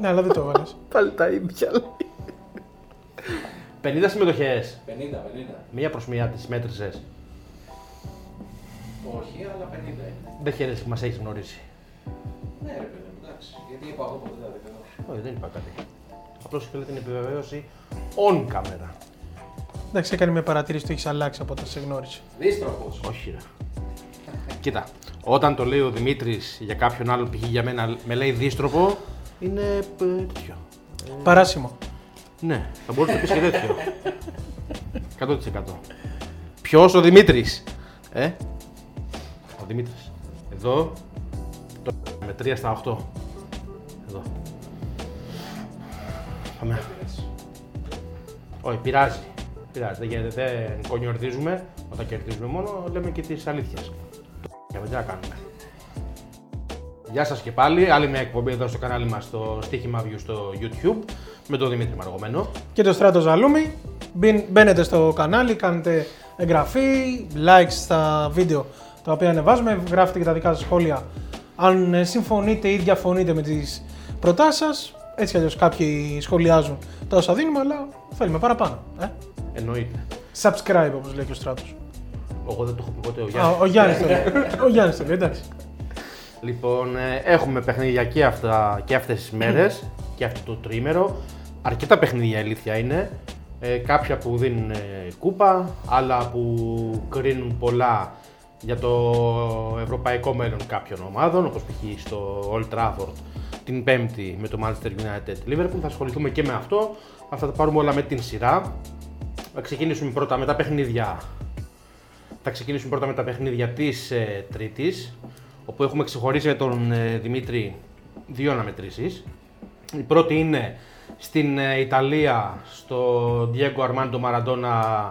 Ναι, αλλά δεν το έβαλες. Πάλι τα ίδια λέει. 50 συμμετοχές. 50, 50. Μία προς μία τις μέτρησες. Όχι, αλλά 50 είναι. Δεν χαίρεσαι που μας έχεις γνωρίσει. Ναι, ρε παιδί, μου, εντάξει. Γιατί είπα εγώ ποτέ δεν ξέρω. Όχι, δεν είπα κάτι. Απλώς ήθελε την επιβεβαίωση on camera. Εντάξει, έκανε μια παρατήρηση ότι έχεις αλλάξει από όταν σε γνώρισε. Δίστροφος. Όχι, ρε. Κοίτα, όταν το λέει ο Δημήτρης για κάποιον άλλον π.χ. για μένα με λέει δίστροπο, είναι ε, τέτοιο. Παράσημο. Ναι, θα μπορούσε να πεις και τέτοιο. 100%. Ποιος ο Δημήτρης; Ε, ο Δημήτρης. Εδώ. Το... Με 3 στα 8. Εδώ. Πάμε. Όχι, πειράζει. Πειράζει. Δεν, γίνεται, δεν κονιορδίζουμε. Όταν κερδίζουμε μόνο, λέμε και τις αλήθειες. Και δεν να κάνουμε. Γεια σας και πάλι, άλλη μια εκπομπή εδώ στο κανάλι μας στο Στίχημα View στο YouTube με τον Δημήτρη Μαργομένο. Και το Στράτος Ζαλούμι. Μπιν- Μπαίνετε στο κανάλι, κάνετε εγγραφή, like στα βίντεο τα οποία ανεβάζουμε, γράφετε και τα δικά σας σχόλια αν ε, συμφωνείτε ή διαφωνείτε με τις προτάσεις σας. Έτσι κι αλλιώς κάποιοι σχολιάζουν τα όσα δίνουμε, αλλά θέλουμε παραπάνω. Ε; Εννοείται. Subscribe όπως λέει και ο Στράτος. Εγώ δεν το έχω πει ποτέ ο Α, Γιάννης. ο Γιάννης το λέει. Ο Γιάννης το λέει, εντάξει. Λοιπόν, ε, έχουμε παιχνίδια και, αυτά, και αυτές τις μέρες και αυτό το τρίμερο. Αρκετά παιχνίδια η αλήθεια είναι. Ε, κάποια που δίνουν ε, κούπα, άλλα που κρίνουν πολλά για το ευρωπαϊκό μέλλον κάποιων ομάδων, όπως π.χ. στο Old Trafford την Πέμπτη με το Manchester United Liverpool. Θα ασχοληθούμε και με αυτό. Αυτά τα πάρουμε όλα με την σειρά. Θα ξεκινήσουμε πρώτα με τα παιχνίδια θα ξεκινήσουμε πρώτα με τα παιχνίδια της ε, Τρίτης, όπου έχουμε ξεχωρίσει με τον ε, Δημήτρη δύο αναμετρήσεις. Η πρώτη είναι στην ε, Ιταλία, στο Diego Armando Maradona.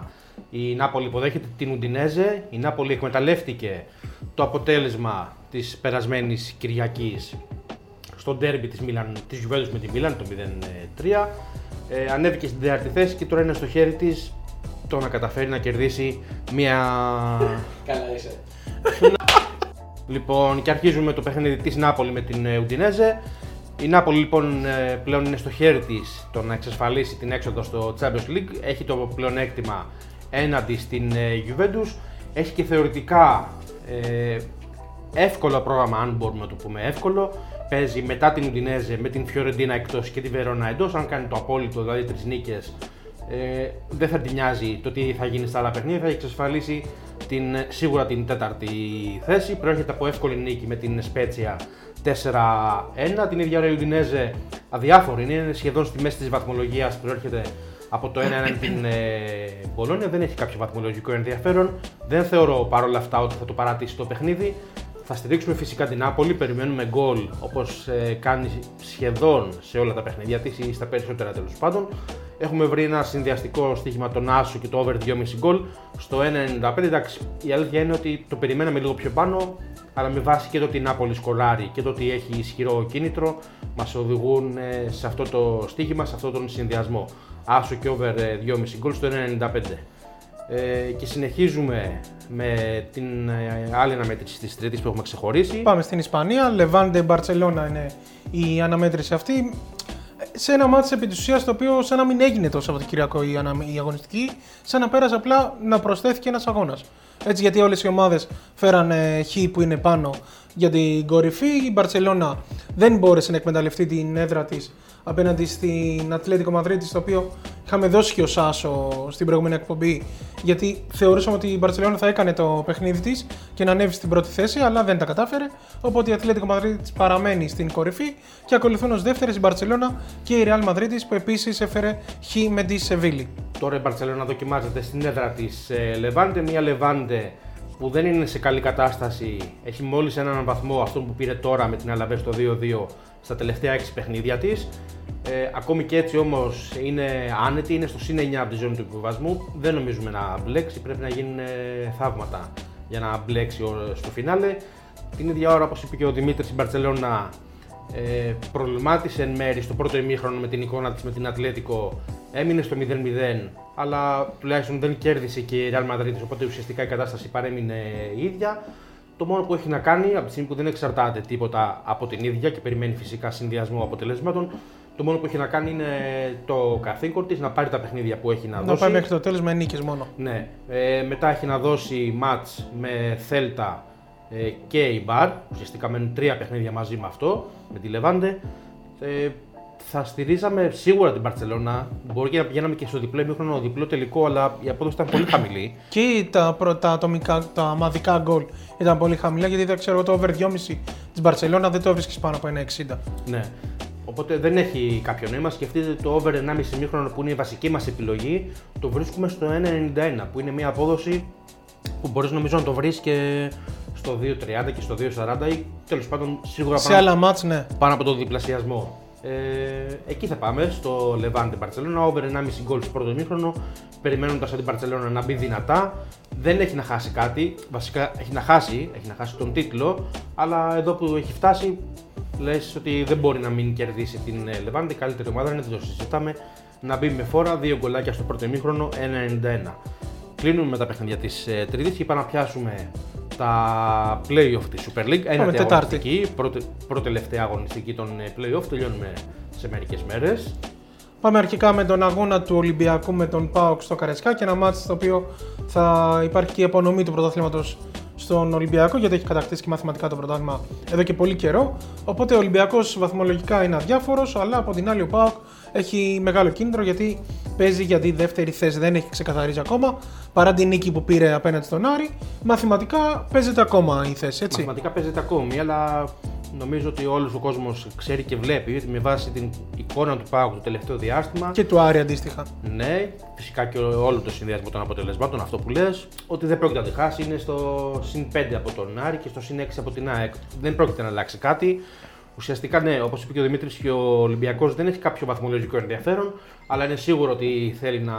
Η Νάπολη υποδέχεται την Ουντινέζε. Η Νάπολη εκμεταλλεύτηκε το αποτέλεσμα της περασμένης Κυριακής στο ντέρμπι της, Μίλαν, της Juventus με τη Μίλαν, το 0-3. Ε, ανέβηκε στην τέταρτη θέση και τώρα είναι στο χέρι της το να καταφέρει να κερδίσει μια... Καλά είσαι. Λοιπόν, και αρχίζουμε με το παιχνίδι της Νάπολη με την ε, Ουντινέζε. Η Νάπολη λοιπόν ε, πλέον είναι στο χέρι της το να εξασφαλίσει την έξοδο στο Champions League. Έχει το πλεονέκτημα έναντι στην ε, Juventus. Έχει και θεωρητικά ε, εύκολο πρόγραμμα, αν μπορούμε να το πούμε εύκολο. Παίζει μετά την Ουντινέζε με την Φιωρεντίνα εκτός και τη Βερόνα εντός. Αν κάνει το απόλυτο, δηλαδή τρεις νίκες, ε, δεν θα την νοιάζει το τι θα γίνει στα άλλα παιχνίδια. Θα έχει εξασφαλίσει την, σίγουρα την τέταρτη θέση. Προέρχεται από εύκολη νίκη με την Σπέτσια 4-1. Την ίδια ώρα η Ουντινέζε αδιάφορη είναι, είναι σχεδόν στη μέση της βαθμολογίας. Προέρχεται από το 1-1 την ε, Μπολόνια. Δεν έχει κάποιο βαθμολογικό ενδιαφέρον. Δεν θεωρώ παρόλα αυτά ότι θα το παρατήσει το παιχνίδι. Θα στηρίξουμε φυσικά την Νάπολη, περιμένουμε γκολ όπως ε, κάνει σχεδόν σε όλα τα παιχνίδια της ή στα περισσότερα τέλος πάντων. Έχουμε βρει ένα συνδυαστικό στοίχημα των Άσου και το over 2,5 γκολ στο 1,95. Εντάξει, η αλήθεια είναι ότι το περιμέναμε λίγο πιο πάνω, αλλά με βάση και το ότι η Νάπολη σκοράρει και το ότι έχει ισχυρό κίνητρο, μας οδηγούν ε, σε αυτό το στοίχημα, σε αυτόν τον συνδυασμό. Άσου και over ε, 2,5 γκολ στο 1,95. Ε, και συνεχίζουμε με την ε, άλλη αναμέτρηση της Τρίτης που έχουμε ξεχωρίσει. Πάμε στην Ισπανία. Λεβάντε Μπαρσελόνα είναι η αναμέτρηση αυτή. Σε ένα μάτι επί της ουσίας, το οποίο σαν να μην έγινε το Σαββατοκυριακό η, ανα... η αγωνιστική, σαν να πέρασε απλά να προσθέθηκε ένας αγώνας. Έτσι, γιατί όλες οι ομάδες φέρανε χ που είναι πάνω για την κορυφή. Η Μπαρσελόνα δεν μπόρεσε να εκμεταλλευτεί την έδρα της απέναντι στην Ατλέτικο Μαδρίτη, το οποίο είχαμε δώσει και ο Σάσο στην προηγούμενη εκπομπή, γιατί θεωρούσαμε ότι η Μπαρσελόνα θα έκανε το παιχνίδι της και να ανέβει στην πρώτη θέση, αλλά δεν τα κατάφερε. Οπότε η Ατλέτικο Μαδρίτη παραμένει στην κορυφή και ακολουθούν ως δεύτερες η Μπαρσελόνα και η Real Madrid που επίσης έφερε χ με τη Σεβίλη. Τώρα η Μπαρσελόνα δοκιμάζεται στην έδρα της Λεβάντε. Μια Λεβάντε που δεν είναι σε καλή κατάσταση. Έχει μόλις έναν βαθμό αυτόν που πήρε τώρα με την Αλαβέ στο 2-2 στα τελευταία 6 παιχνίδια της. Ε, ακόμη και έτσι όμως είναι άνετη, είναι στο συν 9 από τη ζώνη του υποβασμού. Δεν νομίζουμε να μπλέξει, πρέπει να γίνουν ε, θαύματα για να μπλέξει ο- στο φινάλε. Την ίδια ώρα, όπως είπε και ο Δημήτρης, η Μπαρσελόνα ε, προβλημάτισε εν μέρη στο πρώτο ημίχρονο με την εικόνα της με την Ατλέτικο. Έμεινε στο 0-0, αλλά τουλάχιστον δεν κέρδισε και η Real Madrid, οπότε ουσιαστικά η κατάσταση παρέμεινε η ίδια. Το μόνο που έχει να κάνει, από τη στιγμή που δεν εξαρτάται τίποτα από την ίδια και περιμένει φυσικά συνδυασμό αποτελέσματων, το μόνο που έχει να κάνει είναι το καθήκον της να πάρει τα παιχνίδια που έχει να, Να δώσει. πάει μέχρι το τέλος με νίκες μόνο. Ναι. Ε, μετά έχει να δώσει μάτς με Θέλτα ε, και η Μπαρ. Ουσιαστικά μένουν τρία παιχνίδια μαζί με αυτό, με τη Λεβάντε. Ε, θα στηρίζαμε σίγουρα την Παρσελώνα. Μπορεί και να πηγαίναμε και στο διπλό ημίχρονο, διπλό τελικό, αλλά η απόδοση ήταν πολύ χαμηλή. Και τα, προ- τα, ατομικά, τα μαδικά γκολ ήταν πολύ χαμηλά γιατί δεν ξέρω το over 2,5 της Μπαρσελόνα δεν το βρίσκει πάνω από ένα 60. ναι. Οπότε δεν έχει κάποιο νόημα. Σκεφτείτε το over 1,5 ημίχρονο που είναι η βασική μας επιλογή. Το βρίσκουμε στο 1,91 που είναι μια απόδοση που μπορείς νομίζω να το βρεις και στο 2,30 και στο 2,40 ή τέλος πάντων σίγουρα Σε πάνω- άλλα μάτς, ναι. πάνω από τον διπλασιασμό. Ε, εκεί θα πάμε, στο Levante Barcelona, over 1,5 γκολ στο πρώτο ημίχρονο, περιμένοντας την Barcelona να μπει δυνατά. Δεν έχει να χάσει κάτι, βασικά έχει να χάσει, έχει να χάσει τον τίτλο, αλλά εδώ που έχει φτάσει, λες ότι δεν μπορεί να μην κερδίσει την ε, Levante, η καλύτερη ομάδα είναι, δεν το συζητάμε, να μπει με φόρα, δύο γκολάκια στο πρώτο ημίχρονο, 1,91. Κλείνουμε με τα παιχνίδια της ε, Τρίτη και πάμε να πιάσουμε τα play-off της Super League. Ένα Πάμε Τετάρτη. αγωνιστική, πρώτη, πρώτη-τελευταία αγωνιστική των ε, play-off. Τελειώνουμε σε μερικές μέρες. Πάμε αρχικά με τον αγώνα του Ολυμπιακού με τον ΠΑΟΚ στο Καρεσκάκι. Ένα μάτς στο οποίο θα υπάρχει και η απονομή του πρωταθλήματος στον Ολυμπιακό γιατί έχει κατακτήσει και μαθηματικά το πρωτάθλημα εδώ και πολύ καιρό. Οπότε ο Ολυμπιακός βαθμολογικά είναι αδιάφορος, αλλά από την άλλη ο ΠΑΟΚ έχει μεγάλο κίνητρο γιατί παίζει για τη δεύτερη θέση, δεν έχει ξεκαθαρίσει ακόμα. Παρά την νίκη που πήρε απέναντι στον Άρη, μαθηματικά παίζεται ακόμα η θέση, έτσι. Μαθηματικά παίζεται ακόμη, αλλά νομίζω ότι όλος ο κόσμος ξέρει και βλέπει ότι με βάση την εικόνα του Πάουκ το τελευταίο διάστημα. Και του Άρη αντίστοιχα. Ναι, φυσικά και όλο το συνδυασμό των αποτελεσμάτων, αυτό που λες, ότι δεν πρόκειται να τη χάσει. Είναι στο συν 5 από τον Άρη και στο συν 6 από την ΑΕΚ. Δεν πρόκειται να αλλάξει κάτι. Ουσιαστικά, ναι, όπως είπε και ο Δημήτρης, και ο Ολυμπιακός δεν έχει κάποιο βαθμολογικό ενδιαφέρον, αλλά είναι σίγουρο ότι θέλει, να,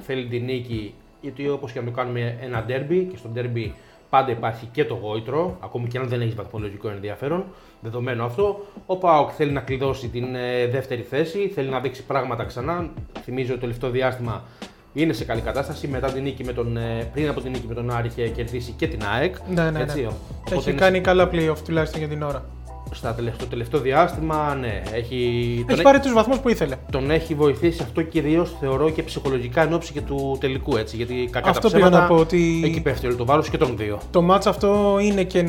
θέλει την νίκη, γιατί όπως και να το κάνουμε ένα ντέρμπι, και στο ντέρμπι πάντα υπάρχει και το γόητρο, ακόμη και αν δεν έχει βαθμολογικό ενδιαφέρον, δεδομένο αυτό. Ο Πάοκ θέλει να κλειδώσει την ε, δεύτερη θέση, θέλει να δείξει πράγματα ξανά. Θυμίζω ότι το τελευταίο διάστημα είναι σε καλή κατάσταση. Μετά την νίκη με τον, ε, πριν από την νίκη με τον Άρη είχε κερδίσει και την ΑΕΚ. Ναι, ναι, ναι. Έτσι, οπότε Έχει είναι κάνει καλά playoff τουλάχιστον για την ώρα. Στα τελευταίο, το τελευταίο διάστημα, ναι, έχει, τον, Έχει πάρει τους βαθμούς που ήθελε. τον έχει βοηθήσει αυτό κυρίως θεωρώ και ψυχολογικά εν ώψη και του τελικού έτσι. Γιατί κακά Αυτό τα πήγα ψέματα, να πω ότι- Εκεί πέφτει όλο το βάρος και των δύο. Το μάτς αυτό είναι και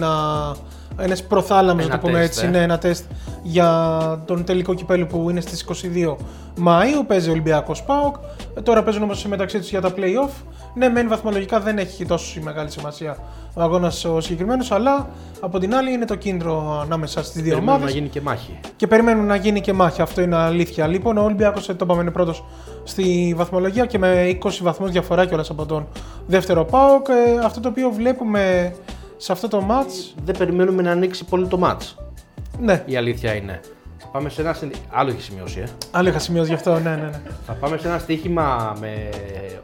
ένας, ένας προθάλαμος, να Ένα το πούμε τεστ, έτσι, ε. είναι ένα τεστ για τον τελικό κυπέλο που είναι στις 22 Μαΐου, παίζει ο Ολυμπιακός ΠΑΟΚ, Ε, τώρα παίζουν όμως μεταξύ τους για τα play-off. Ναι, μεν βαθμολογικά δεν έχει τόσο μεγάλη σημασία ο αγώνας ο συγκεκριμένος, αλλά από την άλλη είναι το κίνητρο ανάμεσα στις δύο Περιμένουμε ομάδες να γίνει και μάχη. και περιμένουν να γίνει και μάχη. Αυτό είναι αλήθεια. Λοιπόν, ο Ολυμπιακός το είπαμε είναι πρώτος στη βαθμολογία και με 20 βαθμούς διαφορά κιόλας από τον δεύτερο ΠΑΟΚ. Ε, αυτό το οποίο βλέπουμε σε αυτό το match. Δεν περιμένουμε να ανοίξει πολύ το μάτς. Ναι, Η αλήθεια είναι. Θα πάμε σε ένα. συνδυ- Άλλο έχει σημειώσει, ε. άλλο είχα σημειώσει γι' αυτό. Ναι, ναι, ναι. Θα πάμε σε ένα στοίχημα με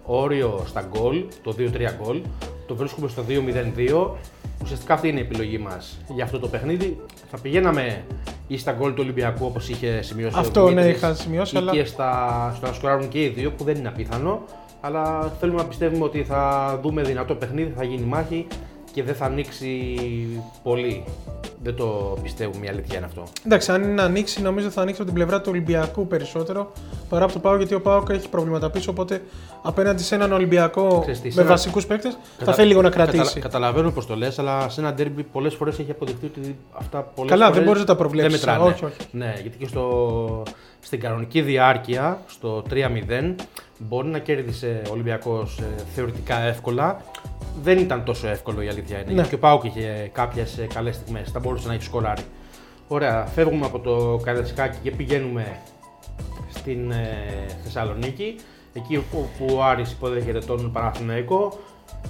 όριο στα γκολ, το 2-3 γκολ. Το βρίσκουμε στο 2-0-2. Ουσιαστικά αυτή είναι η επιλογή μας για αυτό το παιχνίδι. Θα πηγαίναμε ή στα γκολ του Ολυμπιακού όπως είχε σημειώσει Αυτό, ο ναι, Δημήτρης, είχα σημειώσει, ή αλλά- και στα, στο να σκοράρουν και οι δύο που δεν είναι απίθανο. Αλλά θέλουμε να πιστεύουμε ότι θα δούμε δυνατό παιχνίδι, θα γίνει μάχη και δεν θα ανοίξει πολύ. Δεν το πιστεύουμε, η αλήθεια είναι αυτό. Εντάξει, αν είναι να ανοίξει, νομίζω θα ανοίξει από την πλευρά του Ολυμπιακού περισσότερο παρά από το ΠΑΟΚ γιατί ο ΠΑΟΚ έχει προβλήματα πίσω. Οπότε απέναντι σε έναν Ολυμπιακό Ξέρεις τι, σε με ένα- βασικούς παίκτες θα Κατα- θέλει λίγο να κατα- κρατήσει. καταλαβαίνω πώς το λες, αλλά σε ένα ντέρμπι πολλές φορές έχει αποδειχθεί ότι αυτά πολλές Καλά, δεν φορές μπορείς να τα προβλέψεις. Δεν μετράνε. Όχι, όχι. Ναι, γιατί και στο, στην κανονική διάρκεια, στο 3-0, μπορεί να κέρδισε ο Ολυμπιακός θεωρητικά εύκολα. Δεν ήταν τόσο εύκολο η αλήθεια είναι. Ναι. Γιατί και ο Πάουκ είχε κάποιες καλές στιγμές. Θα μπορούσε να έχει σκοράρει. Ωραία, φεύγουμε από το Καρδεσκάκι και πηγαίνουμε στην ε, Θεσσαλονίκη, εκεί όπου ο Άρης υποδέχεται τον Παναθηναϊκό.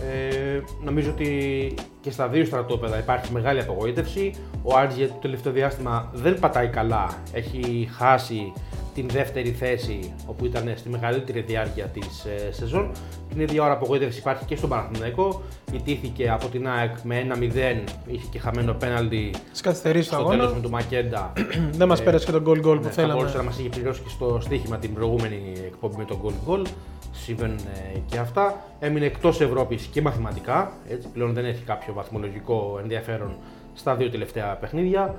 Ε, νομίζω ότι και στα δύο στρατόπεδα υπάρχει μεγάλη απογοήτευση. Ο Άρης για το τελευταίο διάστημα δεν πατάει καλά. Έχει χάσει την δεύτερη θέση όπου ήταν στη μεγαλύτερη διάρκεια της ε, σεζόν. Την ίδια ώρα απογοήτευση υπάρχει και στον Παναθηναϊκό. Ιτήθηκε από την ΑΕΚ με 1-0, είχε και χαμένο πέναλτι Στι καθυστερήσει του στο αγώνα. τέλος με τον Μακέντα. Δεν μας Ε, πέρασε και τον goal goal που ναι, θα θέλαμε. μπορούσε να μας είχε πληρώσει και στο στοίχημα την προηγούμενη εκπομπή με τον goal goal. Συμβαίνουν ε, και αυτά. Έμεινε εκτός Ευρώπης και μαθηματικά. Έτσι, πλέον δεν έχει κάποιο βαθμολογικό ενδιαφέρον στα δύο τελευταία παιχνίδια.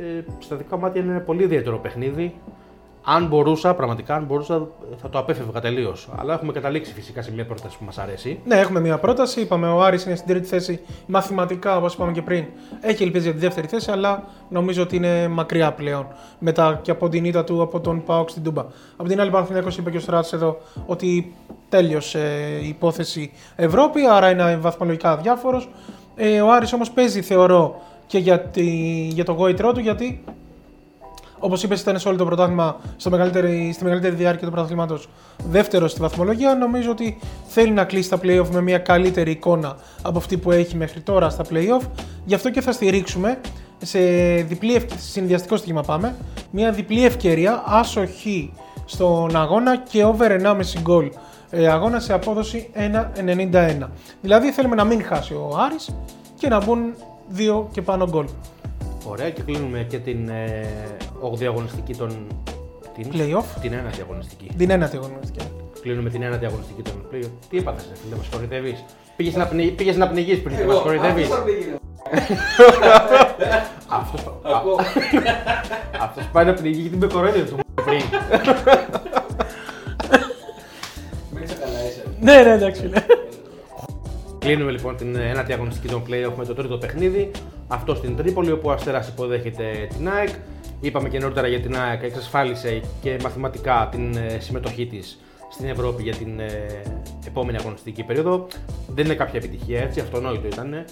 Ε, στα δικά μου μάτια είναι ένα πολύ ιδιαίτερο παιχνίδι. Αν μπορούσα, πραγματικά, αν μπορούσα, θα το απέφευγα τελείως. Αλλά έχουμε καταλήξει φυσικά σε μια πρόταση που μας αρέσει. Ναι, έχουμε μια πρόταση. Είπαμε, ο Άρης είναι στην τρίτη θέση. Μαθηματικά, όπως είπαμε και πριν, έχει ελπίζει για τη δεύτερη θέση, αλλά νομίζω ότι είναι μακριά πλέον. Μετά και από την ήττα του από τον Πάοξ στην Τούμπα. Από την άλλη, Παναθυνιακό είπε και ο Στράτο εδώ ότι τέλειωσε η υπόθεση Ευρώπη, άρα είναι βαθμολογικά αδιάφορος. Ε, ο Άρης όμως παίζει, θεωρώ, και για, τη, για το γόητρό του, γιατί Όπως είπες, ήταν σε όλο το πρωτάθλημα στο μεγαλύτερη, στη μεγαλύτερη διάρκεια του πρωταθλήματος δεύτερος στη βαθμολογία. Νομίζω ότι θέλει να κλείσει τα playoff με μια καλύτερη εικόνα από αυτή που έχει μέχρι τώρα στα playoff. Γι' αυτό και θα στηρίξουμε σε διπλή ευ... συνδυαστικό στοίχημα πάμε. Μια διπλή ευκαιρία, άσοχη στον αγώνα και over 1,5 γκολ ε, αγώνα σε απόδοση 1,91. Δηλαδή θέλουμε να μην χάσει ο Άρης και να μπουν δύο και πάνω γκολ. Ωραία και κλείνουμε και την ε, 8η αγωνιστική των. Την, Playoff. Την ένατη αγωνιστική. Την ένατη αγωνιστική. Κλείνουμε την ένατη αγωνιστική των playoff. Τι έπαθες ρε φίλε, μας κοροϊδεύεις; Πήγες να, πνι... Πήγες να πνιγείς πριν και μας κοροϊδεύεις; Αυτό θα πήγαινε. Αυτός, Ακούω. αυτός πάει να πνιγεί γιατί με κοροϊδεύει του πριν. Μην είσαι καλά, είσαι. Ναι, ναι, εντάξει. Ναι. Κλείνουμε λοιπόν την ένατη αγωνιστική των playoff με το τρίτο παιχνίδι. Αυτό στην Τρίπολη, όπου ο Αστέρας υποδέχεται την ΑΕΚ. Είπαμε και νωρίτερα για την ΑΕΚ, εξασφάλισε και μαθηματικά την ε, συμμετοχή της στην Ευρώπη για την ε, επόμενη αγωνιστική περίοδο. Δεν είναι κάποια επιτυχία έτσι, αυτονόητο ήταν ε,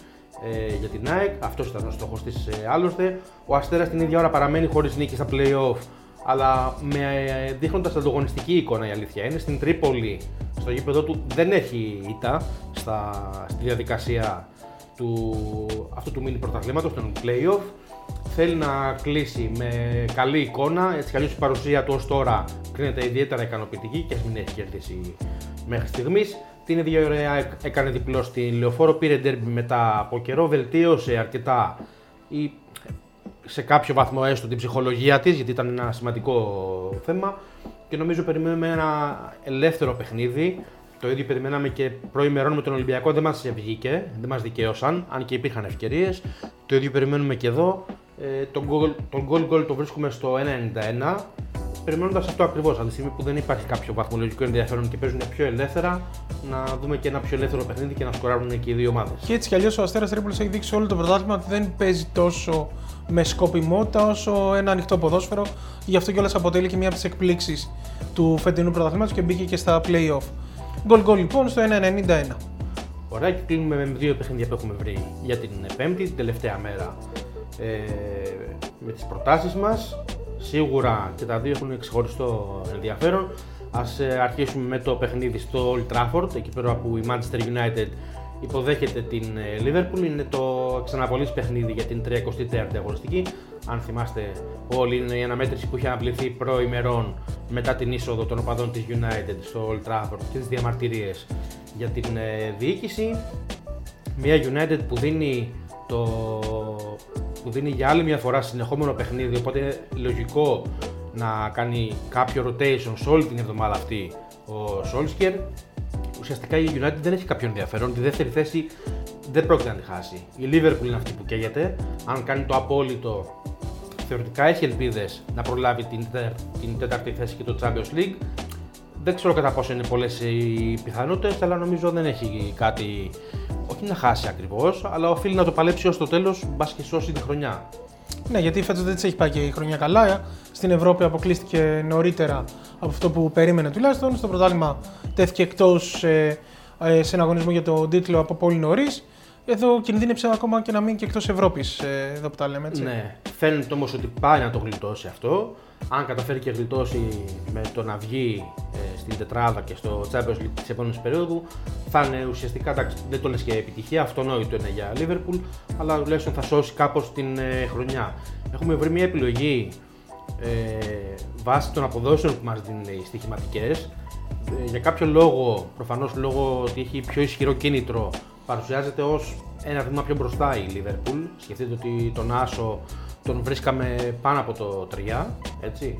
για την ΑΕΚ. Αυτός ήταν ο στόχος της ε, άλλωστε. Ο Αστέρας την ίδια ώρα παραμένει χωρίς νίκη στα playoff, αλλά με, ε, δείχνοντας ανταγωνιστική εικόνα η αλήθεια είναι. Στην Τρίπολη, στο γήπεδο του, δεν έχει ήττα στα, στη διαδικασία του, αυτού του μίνι πρωταθλήματος, των playoff. Θέλει να κλείσει με καλή εικόνα, έτσι κι αλλιώς η παρουσία του ως τώρα κρίνεται ιδιαίτερα ικανοποιητική και ας μην έχει κερδίσει μέχρι στιγμής. Την ίδια ώρα έκανε διπλό στην Λεωφόρο, πήρε ντέρμπι μετά από καιρό, βελτίωσε αρκετά η σε κάποιο βαθμό έστω την ψυχολογία της, γιατί ήταν ένα σημαντικό θέμα και νομίζω περιμένουμε ένα ελεύθερο παιχνίδι. Το ίδιο περιμέναμε και προημερών με τον Ολυμπιακό, δεν μας βγήκε, δεν μας δικαίωσαν, αν και υπήρχαν ευκαιρίες. Το ίδιο περιμένουμε και εδώ. Ε, τον goal, τον goal goal το βρίσκουμε στο 1.91, περιμένοντας αυτό ακριβώς, από τη στιγμή που δεν υπάρχει κάποιο βαθμολογικό ενδιαφέρον και παίζουν πιο ελεύθερα, να δούμε και ένα πιο ελεύθερο παιχνίδι και να σκοράρουν και οι δύο ομάδες. Και έτσι κι αλλιώς ο Αστέρας Τρίπολης έχει δείξει όλο το πρωτάθλημα ότι δεν παίζει τόσο με σκοπιμότητα όσο ένα ανοιχτό ποδόσφαιρο. Γι' αυτό κιόλας αποτελεί και μία από τις εκπλήξεις του φετινού πρωταθλήματος και μπήκε και στα playoff. Γκολ γκολ λοιπόν στο 1.91. Ωραία και κλείνουμε με δύο παιχνίδια που έχουμε βρει για την Πέμπτη, την τελευταία μέρα ε, με τις προτάσεις μας. Σίγουρα και τα δύο έχουν ξεχωριστό ενδιαφέρον. Ας ε, αρχίσουμε με το παιχνίδι στο Old Trafford, εκεί πέρα που η Manchester United υποδέχεται την ε, Liverpool. Είναι το ξαναβολής παιχνίδι για την 34η αγωνιστική. Αν θυμάστε όλοι είναι η αναμέτρηση που είχε αναπληθεί προημερών μετά την είσοδο των οπαδών της United στο Old Trafford και τις διαμαρτυρίες για την ε, διοίκηση. Μια United που δίνει, το... που δίνει για άλλη μια φορά συνεχόμενο παιχνίδι, οπότε είναι λογικό να κάνει κάποιο rotation σε όλη την εβδομάδα αυτή ο Solskjaer. Ουσιαστικά η United δεν έχει κάποιο ενδιαφέρον. Τη δεύτερη θέση δεν πρόκειται να τη χάσει. Η Liverpool είναι αυτή που καίγεται. Αν κάνει το απόλυτο, θεωρητικά έχει ελπίδες να προλάβει την, τε- την τέταρτη θέση και το Champions League. Δεν ξέρω κατά πόσο είναι πολλές οι πιθανότητες, αλλά νομίζω δεν έχει κάτι. Όχι να χάσει ακριβώς, αλλά οφείλει να το παλέψει ως το τέλος, μπας και σώσει τη χρονιά. Ναι, γιατί φέτος δεν της έχει πάει και η χρονιά καλά. ε. Στην Ευρώπη αποκλείστηκε νωρίτερα από αυτό που περίμενε τουλάχιστον. Στο πρωτάθλημα τέθηκε εκτός ε, ε, σε ένα αγωνισμό για τον τίτλο από πολύ νωρίς. Εδώ κινδύνεψε ακόμα και να μείνει και εκτός Ευρώπης, ε, εδώ που τα λέμε έτσι. Ναι, φαίνεται όμως ότι πάει να το γλιτώσει αυτό. Αν καταφέρει και γλιτώσει με το να βγει ε, στην τετράδα και στο Champions League της επόμενης περίοδου, θα είναι ουσιαστικά, εντάξει, δεν το λες και επιτυχία, αυτονόητο είναι για Liverpool, αλλά τουλάχιστον θα σώσει κάπως την ε, χρονιά. Έχουμε βρει μια επιλογή ε, βάσει των αποδόσεων που μας δίνουν οι στοιχηματικές. Ε, για κάποιο λόγο, προφανώς λόγω ότι έχει πιο ισχυρό κίνητρο, παρουσιάζεται ως ένα βήμα πιο μπροστά η Liverpool. Σκεφτείτε ότι τον Άσο τον βρίσκαμε πάνω από το 3, έτσι.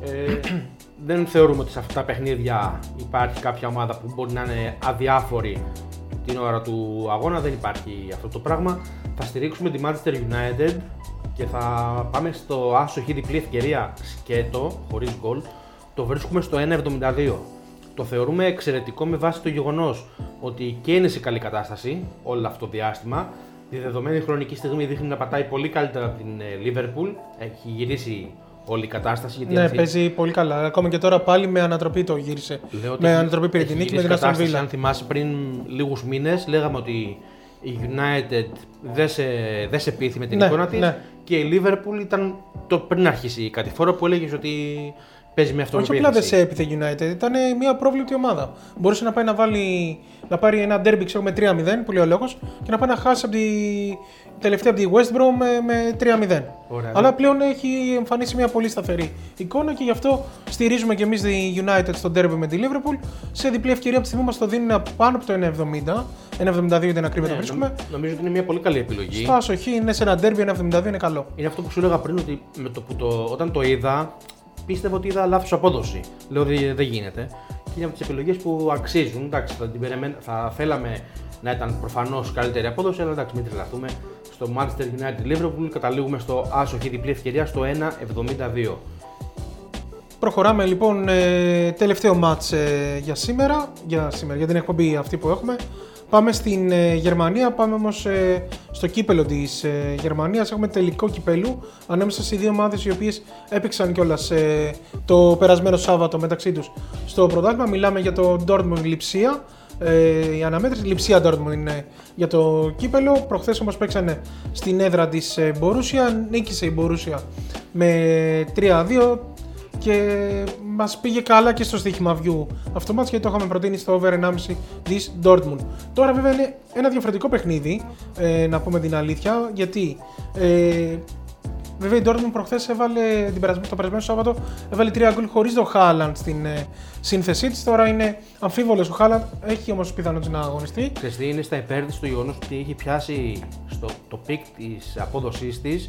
Ε, δεν θεωρούμε ότι σε αυτά τα παιχνίδια υπάρχει κάποια ομάδα που μπορεί να είναι αδιάφορη την ώρα του αγώνα. Δεν υπάρχει αυτό το πράγμα. Θα στηρίξουμε τη Manchester United και θα πάμε στο άσο έχει διπλή ευκαιρία σκέτο, χωρίς γκολ. Το βρίσκουμε στο 1,72. Το θεωρούμε εξαιρετικό με βάση το γεγονός ότι και είναι σε καλή κατάσταση όλο αυτό το διάστημα. Τη δεδομένη χρονική στιγμή δείχνει να πατάει πολύ καλύτερα από την ε, Liverpool. Έχει γυρίσει όλη η κατάσταση. Γιατί Ναι, αυτή- παίζει πολύ καλά. Ακόμα και τώρα πάλι με ανατροπή το γύρισε. Λέω ότι με έχει- ανατροπή πήρε έχει την νίκη με γυρίσει την Aston κατάσταση. Villa. Αν θυμάσαι πριν λίγους μήνες, λέγαμε ότι η United δεν σε, δεν σε πείθει με την Ναι, εικόνα της ναι. και η Liverpool ήταν το πριν αρχίσει η κατηφόρα που έλεγες ότι παίζει με Όχι απλά δεν αυτοπεποίθηση. σε έπιθε United, ήταν μια πρόβληπτη ομάδα. Μπορούσε να πάει να, βάλει, να πάρει ένα derby ξέρω, με 3-0, που λέει ο λόγος, και να πάει να χάσει από τη τελευταία από τη West Brom με, με 3-0. Ωραία, Αλλά ναι. πλέον έχει εμφανίσει μια πολύ σταθερή εικόνα και γι' αυτό στηρίζουμε και εμείς τη United στο derby με τη Liverpool. Σε διπλή ευκαιρία από τη στιγμή μας το δίνουν πάνω από το 1,70. 1,72 ήταν ακρίβεια το Ναι, βρίσκουμε. νομ- νομίζω ότι είναι μια πολύ καλή επιλογή. Στο άσοχη είναι σε ένα derby 1,72 είναι καλό. Είναι αυτό που σου έλεγα πριν ότι με το που το, όταν το είδα, πίστευα ότι είδα λάθος απόδοση. Λέω ότι δεν γίνεται. Και είναι από τις επιλογές που αξίζουν. Εντάξει, θα, την περιμέν- θα θέλαμε να ήταν προφανώς καλύτερη απόδοση, αλλά εντάξει, μην τρελαθούμε. Στο Manchester United Liverpool καταλήγουμε στο άσο και διπλή ευκαιρία στο 1,72. Προχωράμε λοιπόν ε, τελευταίο μάτς ε, για σήμερα, για σήμερα, για την εκπομπή αυτή που έχουμε. Πάμε στην ε, Γερμανία, πάμε όμως ε, στο κύπελο της ε, Γερμανίας. Έχουμε τελικό κυπέλου ανάμεσα σε δύο ομάδες οι οποίες έπαιξαν κιόλας ε, το περασμένο Σάββατο μεταξύ τους στο πρωτάθλημα. Μιλάμε για το Dortmund Λιψία. Ε, η αναμέτρηση Λιψία Dortmund είναι για το κύπελο. Προχθές όμως παίξανε στην έδρα της ε, Μπορούσια. Νίκησε η Μπορούσια με 3-2 και μας πήγε καλά και στο στοίχημα βιού αυτό το μάτς γιατί το είχαμε προτείνει στο over 1,5 τη Dortmund. Τώρα βέβαια είναι ένα διαφορετικό παιχνίδι, ε, να πούμε την αλήθεια, γιατί ε, βέβαια η Dortmund προχθές έβαλε την περασμένη- το περασμένο Σάββατο έβαλε 3 γκολ χωρίς το Haaland στην ε, σύνθεσή της. Τώρα είναι αμφίβολος ο Haaland, έχει όμως πιθανότητα να αγωνιστεί. Ξέρεις τι, είναι στα υπέρ της το γεγονός ότι έχει πιάσει στο, το peak της απόδοσής της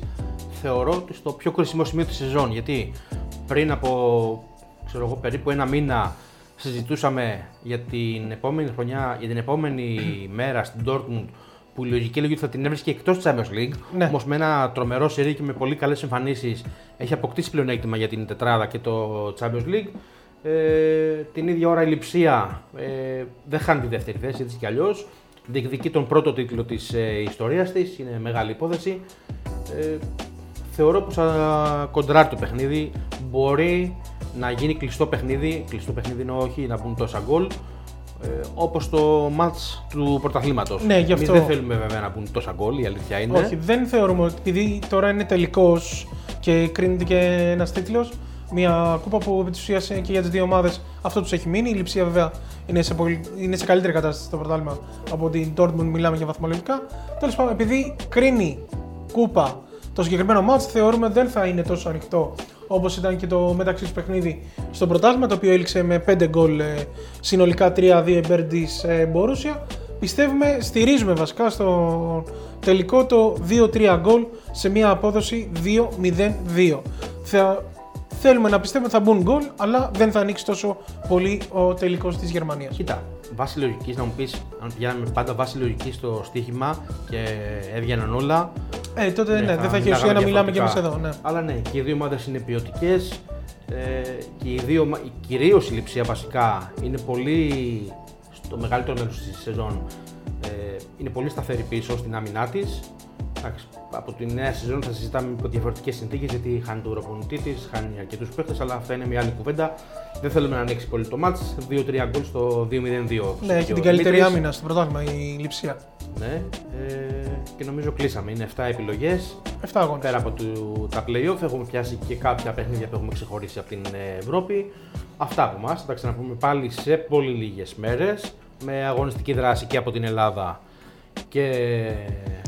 θεωρώ ότι στο πιο κρίσιμο σημείο της σεζόν γιατί πριν από ξέρω εγώ, περίπου ένα μήνα συζητούσαμε για την επόμενη χρονιά, για την επόμενη μέρα στην Dortmund που η λογική λέγει ότι θα την έβρισκε εκτός της Champions League. Ναι. Όμως με ένα τρομερό σερί και με πολύ καλές εμφανίσεις έχει αποκτήσει πλεονέκτημα για την τετράδα και το Champions League. Ε, την ίδια ώρα η Λιψία ε, δεν χάνει τη δεύτερη θέση έτσι κι αλλιώς. Διεκδικεί τον πρώτο τίτλο της ε, ιστορίας της. Είναι μεγάλη υπόθεση. Ε, θεωρώ πως θα κοντράρει το παιχνίδι. Μπορεί να γίνει κλειστό παιχνίδι. Κλειστό παιχνίδι είναι όχι να μπουν τόσα γκολ. Ε, Όπως το match του πρωταθλήματος. Ναι, γι' αυτό. δεν θέλουμε βέβαια να μπουν τόσα γκολ, η αλήθεια είναι. Όχι, δεν θεωρούμε ότι επειδή τώρα είναι τελικός και κρίνεται και ένας τίτλος, μια κούπα που επί τη ουσία και για τις δύο ομάδες αυτό τους έχει μείνει. Η Λιψία βέβαια είναι σε, πολύ, είναι σε καλύτερη κατάσταση στο πρωτάθλημα από την Dortmund, μιλάμε για βαθμολογικά. Τέλος πάντων, επειδή κρίνει κούπα το συγκεκριμένο match, θεωρούμε δεν θα είναι τόσο ανοιχτό όπως ήταν και το μεταξύ τους παιχνίδι στο πρωτάθλημα, το οποίο έληξε με 5 γκολ ε, συνολικά 3-2 υπέρ τη Μπορούσια. Πιστεύουμε, στηρίζουμε βασικά στο τελικό το 2-3 γκολ σε μια απόδοση 2-0-2. Θα, θέλουμε να πιστεύουμε ότι θα μπουν γκολ, αλλά δεν θα ανοίξει τόσο πολύ ο τελικός της Γερμανίας. Κοίτα, βάση λογικής να μου πεις, αν πηγαίναμε πάντα βάση λογικής στο στοίχημα και έβγαιναν όλα. Ε, τότε ναι, δεν θα έχει μιλάγαμε ουσία να μιλάμε και εμείς διαφορετικά. εδώ. Ναι. Αλλά ναι, και οι δύο ομάδες είναι ποιοτικές. Ε, και οι δύο, κυρίως η Λιψία βασικά, είναι πολύ στο μεγαλύτερο μέρος της σεζόν. Ε, είναι πολύ σταθερή πίσω στην άμυνά της. Από τη νέα σεζόν θα συζητάμε υπό διαφορετικές συνθήκες γιατί χάνει τον προπονητή της, χάνει αρκετούς παίχτε, αλλά αυτά είναι μια άλλη κουβέντα. Δεν θέλουμε να ανοίξει πολύ το μάτς. 2-3 γκολ στο 2-0-2. Ναι, έχει την καλύτερη άμυνα στο πρωτάθλημα η Λιψία. Ναι, ε, και νομίζω κλείσαμε. Είναι 7 επιλογές. 7 αγώνες. Πέρα από του, τα playoff έχουμε πιάσει και κάποια παιχνίδια που έχουμε ξεχωρίσει από την ε, Ευρώπη. Αυτά από εμάς. Θα τα ξαναπούμε πάλι σε πολύ λίγες μέρες με αγωνιστική δράση και από την Ελλάδα και.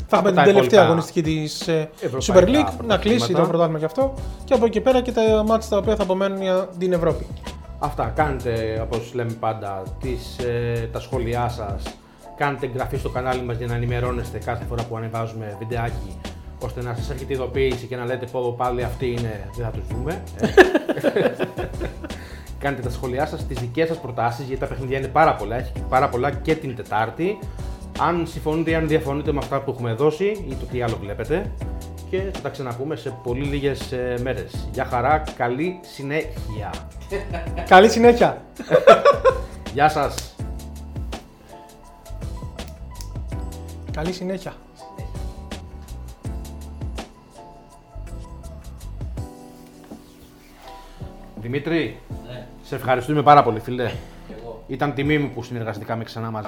Θα από έχουμε τα την τελευταία υπόλοιπα αγωνιστική της ευρωπαϊκά Super League να πρωταθλήματα. κλείσει το πρωτάθλημα και αυτό. Και από εκεί πέρα και τα μάτια τα οποία θα απομένουν για την Ευρώπη. Αυτά. Κάντε, όπως λέμε πάντα, τις, ε, τα σχόλιά σας. Κάντε εγγραφή στο κανάλι μας για να ενημερώνεστε κάθε φορά που ανεβάζουμε βιντεάκι ώστε να σας έρχεται ειδοποίηση και να λέτε πω πάλι αυτοί είναι, δεν θα τους δούμε. Ε. κάνετε τα σχόλιά σας, τις δικές σας προτάσεις, γιατί τα παιχνίδια είναι πάρα πολλά. Έχει πάρα πολλά και την Τετάρτη. Αν συμφωνείτε ή αν διαφωνείτε με αυτά που έχουμε δώσει ή το τι άλλο βλέπετε. Και θα τα ξαναπούμε σε πολύ λίγες μέρες. Γεια χαρά, καλή συνέχεια. Καλή συνέχεια. Γεια σας. Καλή συνέχεια. Δημήτρη, Ναι, σε ευχαριστούμε πάρα πολύ φίλε. και εγώ. Ήταν τιμή μου που συνεργαστήκαμε ξανά μαζί.